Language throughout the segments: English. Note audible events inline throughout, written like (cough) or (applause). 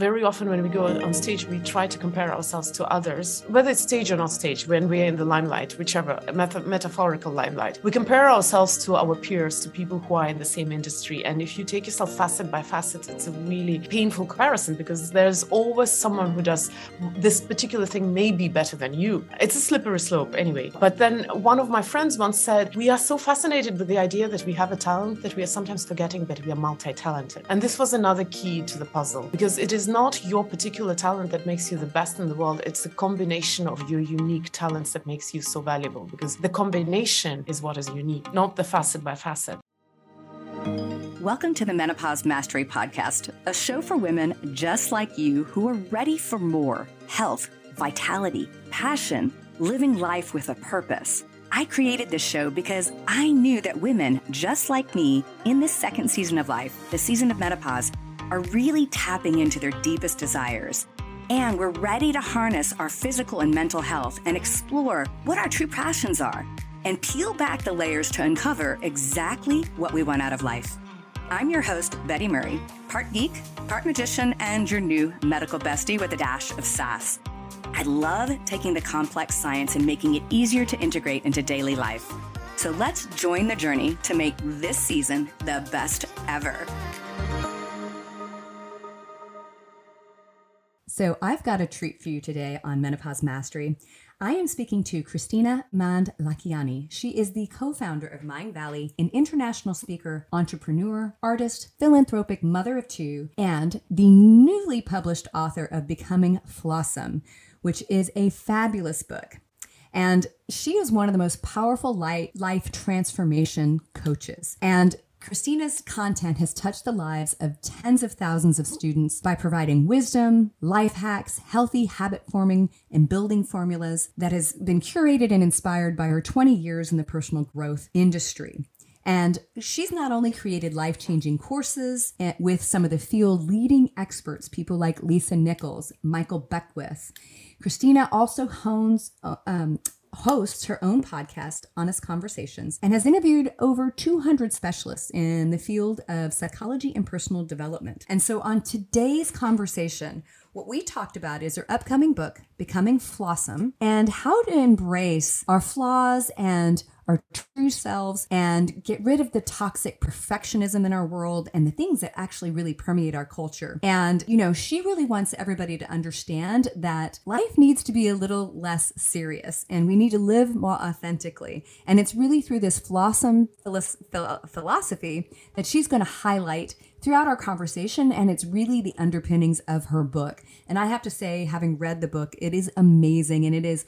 very often when we go on stage, we try to compare ourselves to others, whether it's stage or not stage, when we're in the limelight, whichever meta- metaphorical limelight. We compare ourselves to our peers, to people who are in the same industry. And if you take yourself facet by facet, it's a really painful comparison because there's always someone who does this particular thing may be better than you. It's a slippery slope anyway. But then one of my friends once said, We are so fascinated with the idea that we have a talent that we are sometimes forgetting that we are multi talented. And this was another key to the puzzle because it is not your particular talent that makes you the best in the world, it's the combination of your unique talents that makes you so valuable because the combination is what is unique, not the facet by facet. Welcome to the Menopause Mastery Podcast, a show for women just like you who are ready for more health, vitality, passion, living life with a purpose. I created this show because I knew that women just like me in this second season of life, the season of menopause, are really tapping into their deepest desires. And we're ready to harness our physical and mental health and explore what our true passions are and peel back the layers to uncover exactly what we want out of life. I'm your host, Betty Murray, part geek, part magician, and your new medical bestie with a dash of sass. I love taking the complex science and making it easier to integrate into daily life. So let's join the journey to make this season the best ever. So, I've got a treat for you today on Menopause Mastery. I am speaking to Kristina Mand-Lakhiani. She is the co founder of Mindvalley, an international speaker, entrepreneur, artist, philanthropic mother of two, and the newly published author of Becoming Flawsome, which is a fabulous book. And she is one of the most powerful life transformation coaches. And Kristina's content has touched the lives of tens of thousands of students by providing wisdom, life hacks, healthy habit forming, and building formulas that has been curated and inspired by her 20 years in the personal growth industry. And she's not only created life changing courses eh, with some of the field leading experts, people like Lisa Nichols, Michael Beckwith. Kristina also hones, uh, um, hosts her own podcast, Honest Conversations, and has interviewed over 200 specialists in the field of psychology and personal development. And so on today's conversation, what we talked about is her upcoming book, Becoming Flawsome, and how to embrace our flaws and our true selves and get rid of the toxic perfectionism in our world and the things that actually really permeate our culture. And, you know, she really wants everybody to understand that life needs to be a little less serious and we need to live more authentically. And it's really through this flawsome philosophy that she's going to highlight throughout our conversation, and it's really the underpinnings of her book. And I have to say, having read the book, it is amazing and it is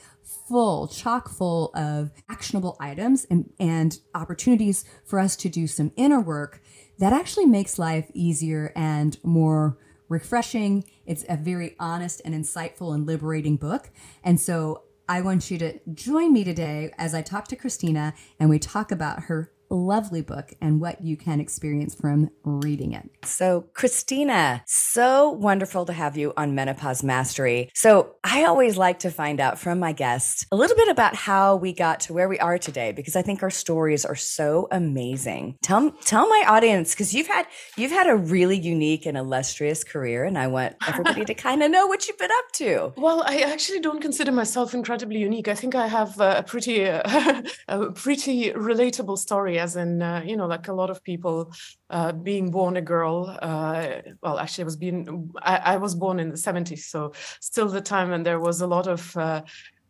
full, chock full of actionable items and, and opportunities for us to do some inner work that actually makes life easier and more refreshing. It's a very honest and insightful and liberating book. And so I want you to join me today as I talk to Kristina and we talk about her lovely book and what you can experience from reading it. So, Kristina, so wonderful to have you on Menopause Mastery. So, I always like to find out from my guests a little bit about how we got to where we are today because I think our stories are so amazing. Tell tell my audience because you've had you've had a really unique and illustrious career, and I want everybody to (laughs) kind of know what you've been up to. Well, I actually don't consider myself incredibly unique. I think I have a pretty (laughs) uh, a pretty relatable story as in uh, you know like a lot of people uh, being born a girl uh, well actually i was being I, I, was born in the 70s so still the time when there was a lot of uh,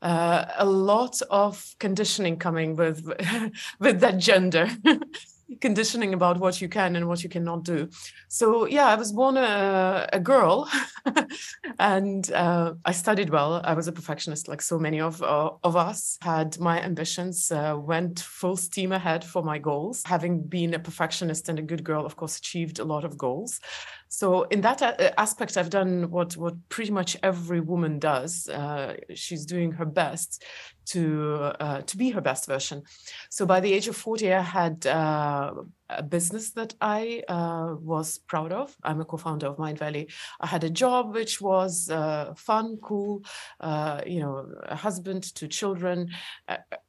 uh, a lot of conditioning coming with (laughs) with that gender (laughs) conditioning about what you can and what you cannot do. So yeah, I was born a, a girl, (laughs) and uh, I studied well. I was a perfectionist, like so many of uh, of us. Had my ambitions, uh, went full steam ahead for my goals. Having been a perfectionist and a good girl, of course, achieved a lot of goals. So in that uh, aspect, I've done what what pretty much every woman does. Uh, she's doing her best to uh, to be her best version. So by the age of forty, I had uh, a business that I uh, was proud of. I'm a co-founder of Mindvalley. I had a job which was uh, fun, cool, uh, you know, a husband, two children,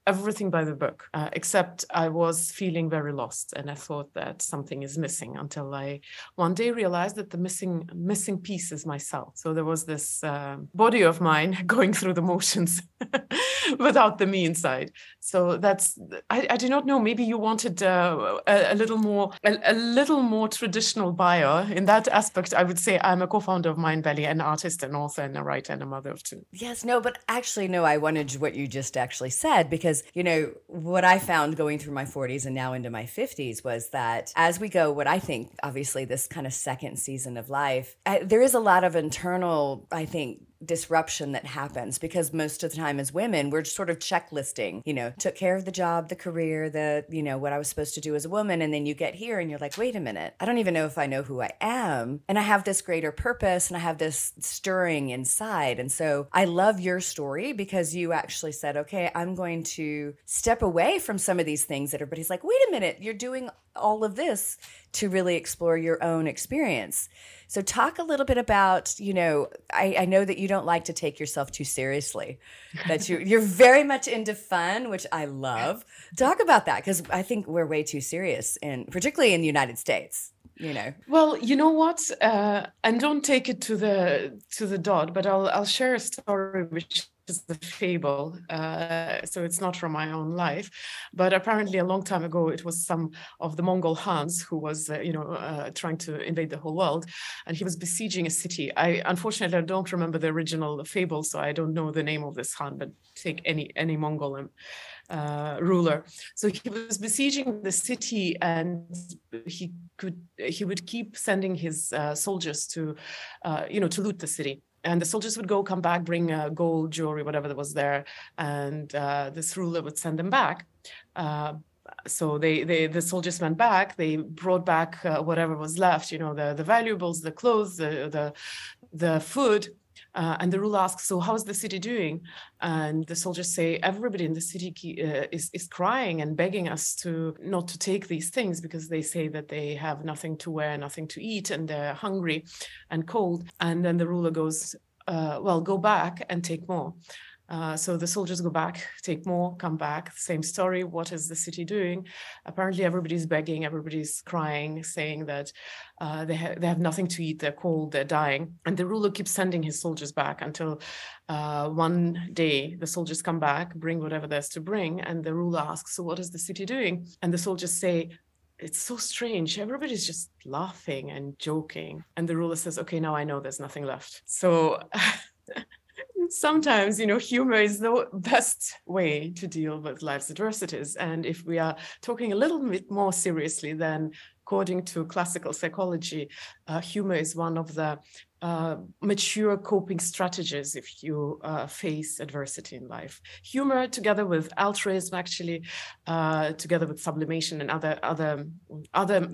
everything by the book, uh, except I was feeling very lost, and I thought that something is missing until I one day realized that the missing missing piece is myself. So there was this uh, body of mine (laughs) going through the motions (laughs) without the me inside. So that's I, I do not know. Maybe you wanted uh, a, a, little more a, a, little more traditional bio in that aspect. I would say I'm a co-founder of Mindvalley, an artist, an author, and a writer, and a mother of two. Yes, no, but actually, no. I wanted what you just actually said because you know what I found going through my 40s and now into my 50s was that as we go, what I think obviously this kind of second season of life, I, there is a lot of internal, I think, disruption that happens because most of the time as women we're sort of checklisting you know took care of the job the career the you know what i was supposed to do as a woman. And then you get here and you're like wait a minute i don't even know if i know who i am. And i have this greater purpose and i have this stirring inside. And so i love your story because you actually said okay i'm going to step away from some of these things that everybody's like wait a minute you're doing all of this to really explore your own experience so talk a little bit about, you know, I, I know that you don't like to take yourself too seriously. That you (laughs) you're very much into fun, which I love. Talk about that because I think we're way too serious, in particularly in the United States you know well you know what uh, and don't take it to the to the dot but i'll i'll share a story which is the fable. Uh, so it's not from my own life, but apparently a long time ago it was some of the Mongol Khans who was, uh, you know, uh, trying to invade the whole world, and he was besieging a city. I unfortunately I don't remember the original fable, so I don't know the name of this Khan. But take any any Mongol um, uh, ruler. So he was besieging the city, and he could he would keep sending his uh, soldiers to, uh, you know, to loot the city. And the soldiers would go come back bring uh, gold jewelry whatever that was there and uh, this ruler would send them back. Uh, so they, they the soldiers went back. They brought back whatever was left you know the the valuables the clothes the the, the food uh, and the ruler asks, "So how's the city doing?" And the soldiers say, "Everybody in the city uh, is is crying and begging us to not to take these things because they say that they have nothing to wear, nothing to eat, and they're hungry and cold." And then the ruler goes, uh, "Well, go back and take more." Uh, so the soldiers go back, take more, come back. Same story. What is the city doing? Apparently, everybody's begging, everybody's crying, saying that uh, they, ha- they have nothing to eat, they're cold, they're dying. And the ruler keeps sending his soldiers back until uh, one day the soldiers come back, bring whatever there's to bring. And the ruler asks, So, what is the city doing? And the soldiers say, it's so strange. Everybody's just laughing and joking. And the ruler says, okay, now I know there's nothing left. So (laughs) sometimes you know humor is the best way to deal with life's adversities and if we are talking a little bit more seriously then according to classical psychology uh, humor is one of the uh, mature coping strategies if you uh, face adversity in life. Humor, together with altruism, actually, uh, together with sublimation and other other other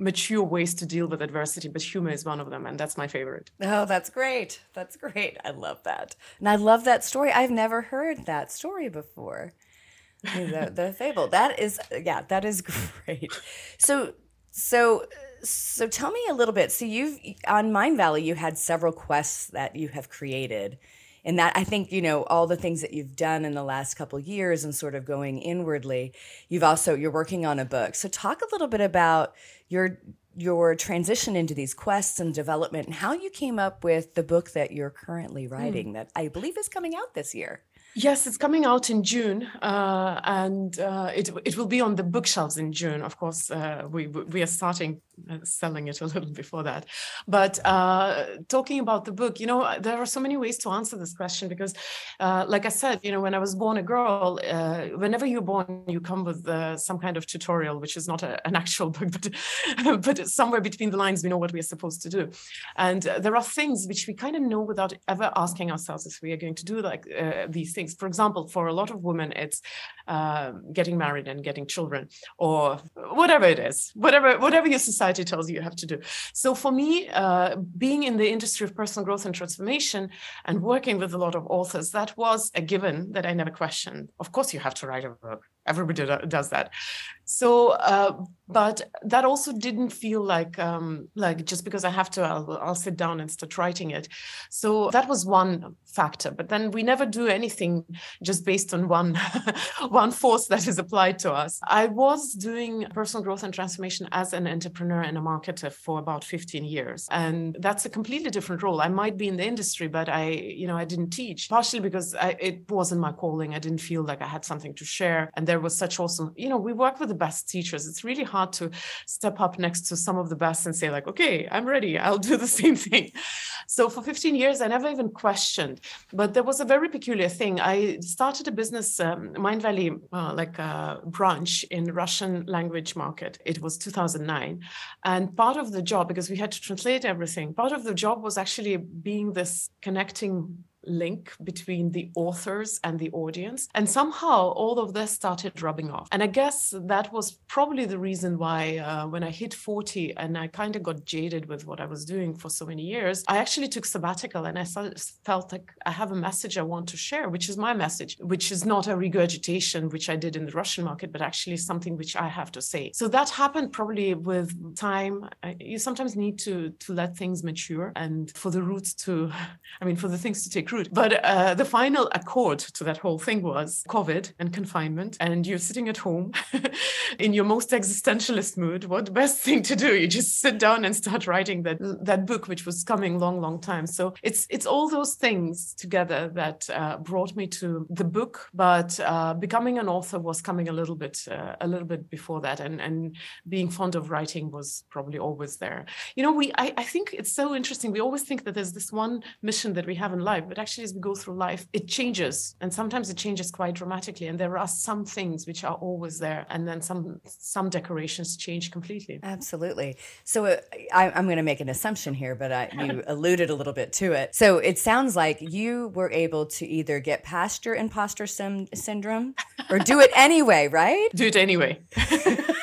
mature ways to deal with adversity, but humor is one of them, and that's my favorite. Oh, that's great. That's great. I love that. And I love that story. I've never heard that story before. the, the fable. That is yeah, that is (laughs) great. So so so tell me a little bit. So you've on Mindvalley you had several quests that you have created and that i think you know all the things that you've done in the last couple years and sort of going inwardly you've also you're working on a book so talk a little bit about your your transition into these quests and development and how you came up with the book that you're currently hmm. writing mm. that i believe is coming out this year Yes, it's coming out in June, uh, and uh, it it will be on the bookshelves in June. Of course, uh, we we are starting selling it a little (laughs) before that. But uh, talking about the book, you know, there are so many ways to answer this question because, uh, like I said, you know, when I was born a girl, whenever you're born, you come with some kind of tutorial, which is not a, an actual (laughs) book, but (laughs) but somewhere between the lines, we know what we are supposed to do, and there are things which we kind of know without ever asking ourselves if we are going to do like these things. For example, for a lot of women, it's uh, getting married and getting children, or whatever it is, whatever whatever your society tells you you have to do. So for me, uh, being in the industry of personal growth and transformation and working with a lot of authors, that was a given that I never questioned. Of course, you have to write a book. Everybody does that. So, uh, but that also didn't feel like um, like just because I have to, I'll, I'll sit down and start writing it. So that was one factor. But then we never do anything just based on one (laughs) one force that is applied to us. I was doing personal growth and transformation as an entrepreneur and a marketer for about 15 years, and that's a completely different role. I might be in the industry, but I, you know, I didn't teach partially because I, it wasn't my calling. I didn't feel like I had something to share, and there was such awesome, you know, we work with the best teachers. It's really hard to step up next to some of the best and say like, okay, I'm ready. I'll do the (laughs) same thing. So for 15 years, I never even questioned. But there was a very peculiar thing. I started a business, um, Mindvalley, uh, like a branch in Russian language market. It was 2009, and part of the job because we had to translate everything. Part of the job was actually being this connecting link between the authors and the audience. And somehow all of this started rubbing off. And I guess that was probably the reason why uh, when I hit 40 and I kind of got jaded with what I was doing for so many years, I actually took sabbatical and I felt like I have a message I want to share, which is my message, which is not a regurgitation, which I did in the Russian market, but actually something which I have to say. So that happened probably with time. You sometimes need to to let things mature and for the roots to, (laughs) I mean, for the things to take but uh, the final accord to that whole thing was COVID and confinement, and you're sitting at home (laughs) in your most existentialist mood. What best thing to do? You just sit down and start writing that that book, which was coming long, long time. So it's it's all those things together that uh, brought me to the book. But uh, becoming an author was coming a little bit uh, a little bit before that, and and being fond of writing was probably always there. You know, we I, I think it's so interesting. We always think that there's this one mission that we have in life, but actually as we go through life it changes and sometimes it changes quite dramatically and there are some things which are always there and then some some decorations change completely. Absolutely. So uh, I, am going to make an assumption here but I, you (laughs) alluded a little bit to it. So it sounds like you were able to either get past your imposter sim- syndrome or do it (laughs) anyway right? Do it anyway. (laughs)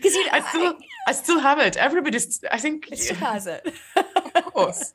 Because you know, I still I, I still have it. Everybody's i think it still has it. Of course.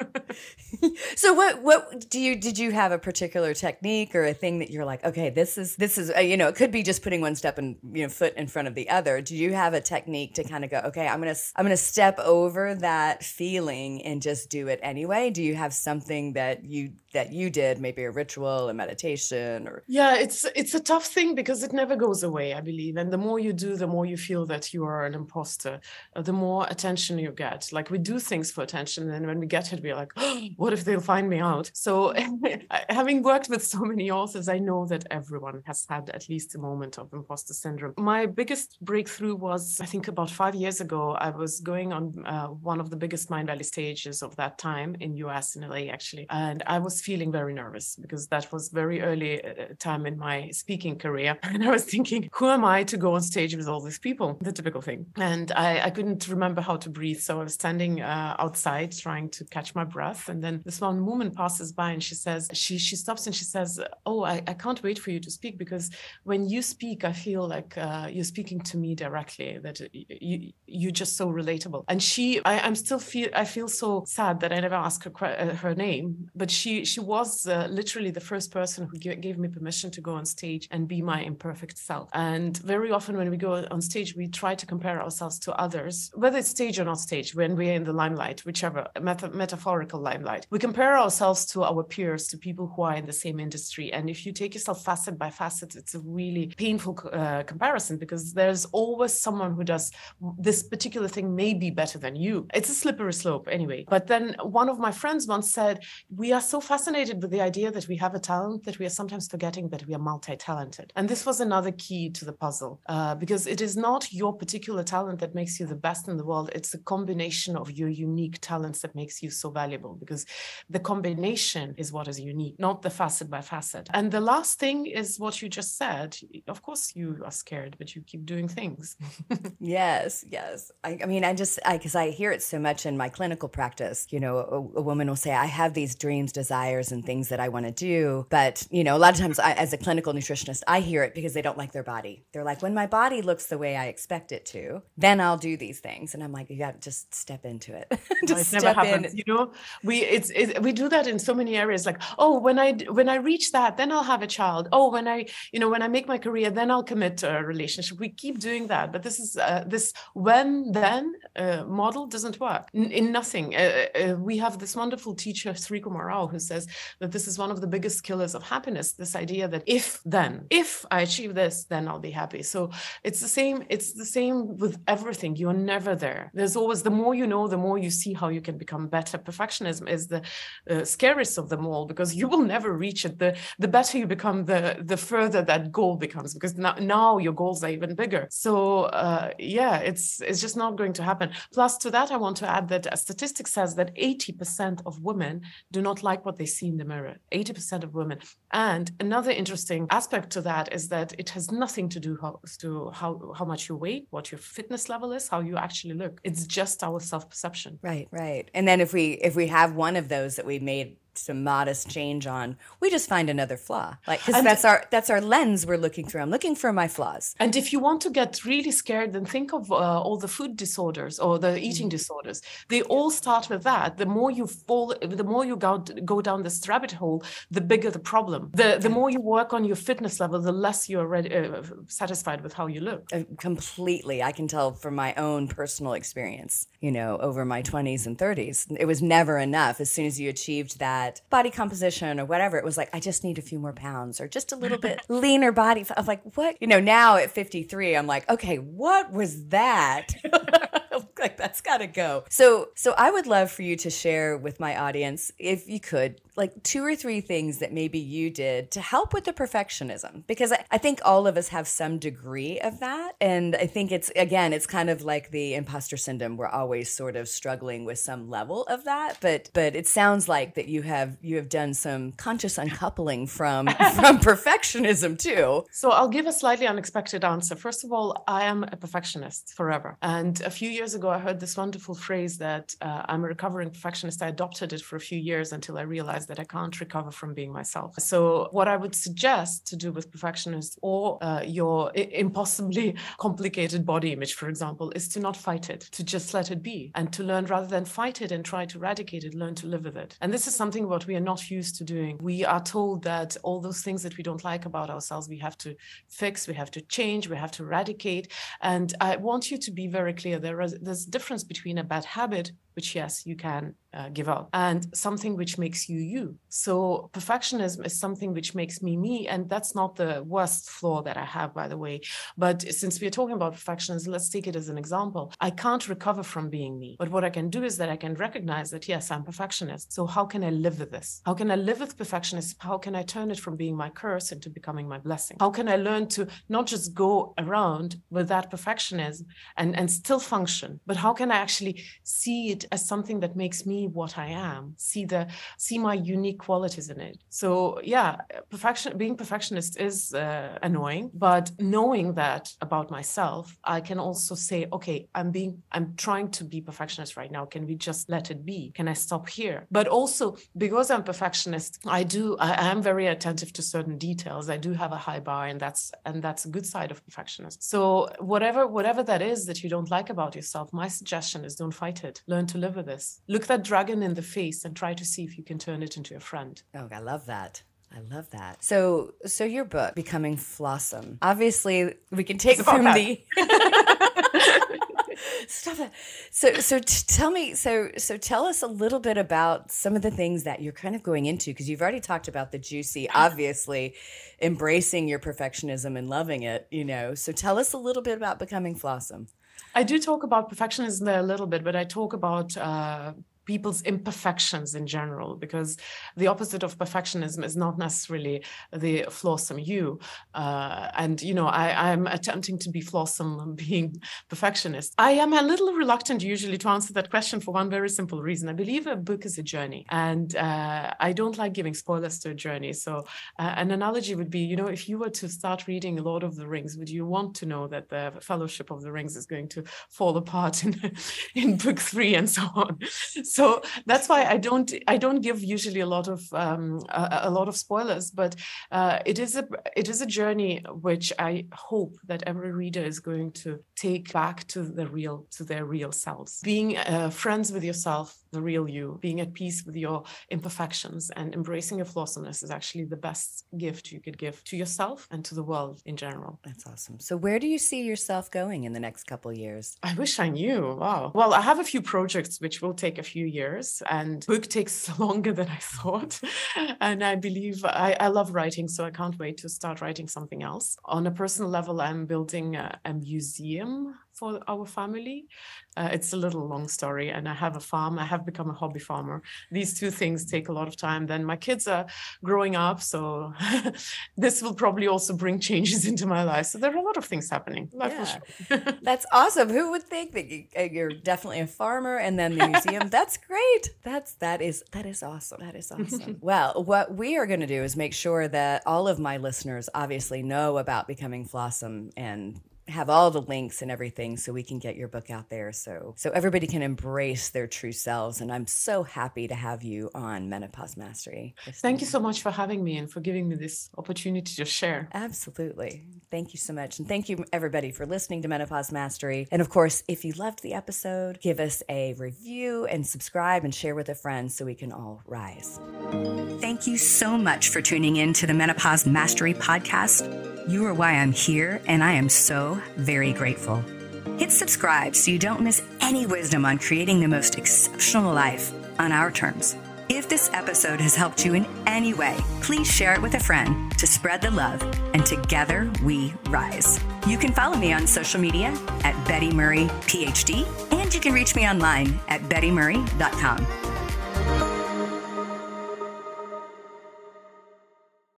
(laughs) so what what do you did you have a particular technique or a thing that you're like, okay, this is this is uh, you know, it could be just putting one step and you know foot in front of the other. Do you have a technique to kind of go, okay, I'm to I'm to step over that feeling and just do it anyway? Do you have something that you that you did, maybe a ritual, a meditation or Yeah, it's it's a tough thing because it never goes away, I believe. And the more you do, the more you feel that you are an imposter, uh, the more attention you get. Like we do things for attention and when we get it, we're like, oh, (gasps) what if they'll find me out? So, (laughs) having worked with so many authors, I know that everyone has had at least a moment of imposter syndrome. My biggest breakthrough was, I think, about five years ago. I was going on uh, one of the biggest Mindvalley stages of that time in US, in LA, actually. And I was feeling very nervous because that was very early uh, time in my speaking career. (laughs) And I was thinking, who am I to go on stage with all these people? The typical thing. And I, I couldn't remember how to breathe. So I was standing uh, outside trying to catch my breath. And then this one woman passes by and she says, she she stops and she says, Oh, I, I can't wait for you to speak because when you speak, I feel like uh, you're speaking to me directly, that you, you're just so relatable. And she, I, am still feel, I feel so sad that I never asked her, uh, her name, but she, she was uh, literally the first person who gave me permission to go on stage and be my imperfect self. And very often when we go on stage, we try to compare ourselves to others, whether it's stage or not stage, when we're in the limelight, whichever meta- metaphorical limelight. We compare ourselves to our peers, to people who are in the same industry. And if you take yourself facet by facet, it's a really painful uh, comparison because there's always someone who does this particular thing may be better than you. It's a slippery slope anyway. But then one of my friends once said, We are so fascinated with the idea that we have a talent that we are sometimes forgetting that we are multi talented. And this was another key to the puzzle uh, because it is not your particular talent that makes you the best in the world, it's a combination of your unique talents that makes you so valuable because the combination is what is unique, not the facet by facet. And the last thing is what you just said. Of course, you are scared, but you keep doing things. (laughs) yes, yes. I, I, mean, I just, because I, I, hear it so much in my clinical practice. You know, a, a, woman will say, I have these dreams, desires, and things that I want to do. But, you know, a lot of times I, as a clinical nutritionist, I hear it because they don't like their body. They're like, when my body looks the way I expect it to, then I'll do these things. And I'm like, you got to just step into it. (laughs) just no, it never happens. In. You know, we, it's we do that in so many areas like oh when i when i reach that then i'll have a child oh when i you know when i make my career then i'll commit to a relationship we keep doing that but this is uh, this when then uh, model doesn't work in, in nothing uh, uh, we have this wonderful teacher Sri Kumar Rao who says that this is one of the biggest killers of happiness this idea that if then if i achieve this then i'll be happy. So it's the same it's the same with everything. You're never there. There's always the more you know the more you see how you can become better. Perfectionism is the uh, scariest of them all because you will never reach it. The the better you become the the further that goal becomes because now, now your goals are even bigger. So uh, yeah it's it's just not going to happen. Plus to that i want to add that a statistic says that 80% of women do not like what they see in the mirror 80% of women. And another interesting aspect to that is that it has nothing to do how, to how how much you weigh what your fitness level is how you actually look. It's just our self-perception. Right right. And then if we if we have one of those that we made some modest change on we just find another flaw. Like because that's our that's our lens we're looking through. I'm looking for my flaws. And if you want to get really scared then think of uh, all the food disorders or the eating mm-hmm. disorders. They all start with that. The more you fall the more you go, go down this rabbit hole the bigger the problem. The the more you work on your fitness level the less you're ready, uh, satisfied with how you look. Uh, completely. I can tell from my own personal experience you know over my 20s and 30s it was never enough. As soon as you achieved that that body composition or whatever. It was like, I just need a few more pounds or just a little bit (laughs) leaner body. I was like, what? You know, now at 53, I'm like, okay, what was that? (laughs) (laughs) like that's got to go. So so I would love for you to share with my audience if you could like two or three things that maybe you did to help with the perfectionism because I, I think all of us have some degree of that and I think it's again it's kind of like the imposter syndrome we're always sort of struggling with some level of that but but it sounds like that you have you have done some conscious uncoupling from (laughs) from perfectionism too. So I'll give a slightly unexpected answer. First of all, I am a perfectionist forever and a few years ago I heard this wonderful phrase that uh, I'm a recovering perfectionist. I adopted it for a few years until I realized that I can't recover from being myself. So, what I would suggest to do with perfectionist or uh, your impossibly (laughs) complicated body image, for example, is to not fight it, to just let it be, and to learn rather than fight it and try to eradicate it, learn to live with it. And this is something what we are not used to doing. We are told that all those things that we don't like about ourselves, we have to fix, we have to change, we have to eradicate. And I want you to be very clear. There is there's difference between a bad habit which yes you can uh, give up and something which makes you you. So perfectionism is something which makes me me and that's not the worst flaw that i have by the way. But since we're talking about perfectionism let's take it as an example. I can't recover from being me but what i can do is that i can recognize that yes i'm perfectionist. So how can i live with this? How can i live with perfectionism? How can i turn it from being my curse into becoming my blessing? How can i learn to not just go around with that perfectionism and and still function but how can i actually see it as something that makes me what I am, see the see my unique qualities in it. So yeah, perfection being perfectionist is uh, annoying, but knowing that about myself, I can also say, okay, I'm being I'm trying to be perfectionist right now. Can we just let it be? Can I stop here? But also because I'm perfectionist, I do I am very attentive to certain details. I do have a high bar, and that's and that's a good side of perfectionist. So whatever whatever that is that you don't like about yourself, my suggestion is don't fight it. Learn to to live with this. Look that dragon in the face and try to see if you can turn it into a friend. Oh, I love that. I love that. So, so your book, Becoming Flawsome, Obviously, we can take from the. (laughs) Stop it. So, so t- tell me. So, so tell us a little bit about some of the things that you're kind of going into because you've already talked about the juicy, obviously, embracing your perfectionism and loving it. You know. So, tell us a little bit about becoming flawsome. I do talk about perfectionism there a little bit, but I talk about uh, people's imperfections in general, because the opposite of perfectionism is not necessarily the flawsome you. Uh, and, you know, I, I'm attempting to be flawsome, (laughs) being perfectionist. I am a little reluctant usually to answer that question for one very simple reason. I believe a book is a journey, and uh, I don't like giving spoilers to a journey. So, uh, an analogy would be, you know, if you were to start reading Lord of the Rings, would you want to know that the Fellowship of the Rings is going to fall (laughs) apart in, in book three and so on? So that's why I don't I don't give usually a lot of um, a, a, lot of spoilers, but uh, it is a it is a journey which I hope that every reader is going to take back to the real to their real selves. Being uh, friends with yourself the real you, being at peace with your imperfections and embracing your flawsomeness is actually the best gift you could give to yourself and to the world in general. That's awesome. So where do you see yourself going in the next couple years? I wish I knew. Wow. Well, I have a few projects which will take a few years and book takes (laughs) longer than I thought. and I believe I, I love writing, so I can't wait to start writing something else. On a personal level, I'm building a, a museum for our family. Uh, it's a little long story, and I have a farm. I have become a hobby farmer. These two things take a lot of time. Then my kids are growing up, so (laughs) this will probably also bring changes into my life. So there are a lot of things happening. Yeah. (laughs) That's awesome. Who would think that uh, you're definitely a farmer and then the museum? (laughs) That's great. That's that is that is awesome. That is awesome. well, what we are going to do is make sure that all of my listeners obviously know about becoming Flawsome and have all the links and everything so we can get your book out there. So so everybody can embrace their true selves and i'm so happy to have you on menopause mastery thank you so much for having me and for giving me this opportunity to share. Absolutely. Thank you so much. And thank you everybody for listening to menopause mastery. And of course if you loved the episode give us a review and subscribe and share with a friend so we can all rise. Thank you so much for tuning in to the menopause mastery podcast. You are why I'm here, and I am very grateful. Hit subscribe so you don't miss any wisdom on creating the most exceptional life on our terms. If this episode has helped you in any way, please share it with a friend to spread the love, and together we rise. You can follow me on social media at Betty Murray PhD, and you can reach me online at bettymurray.com.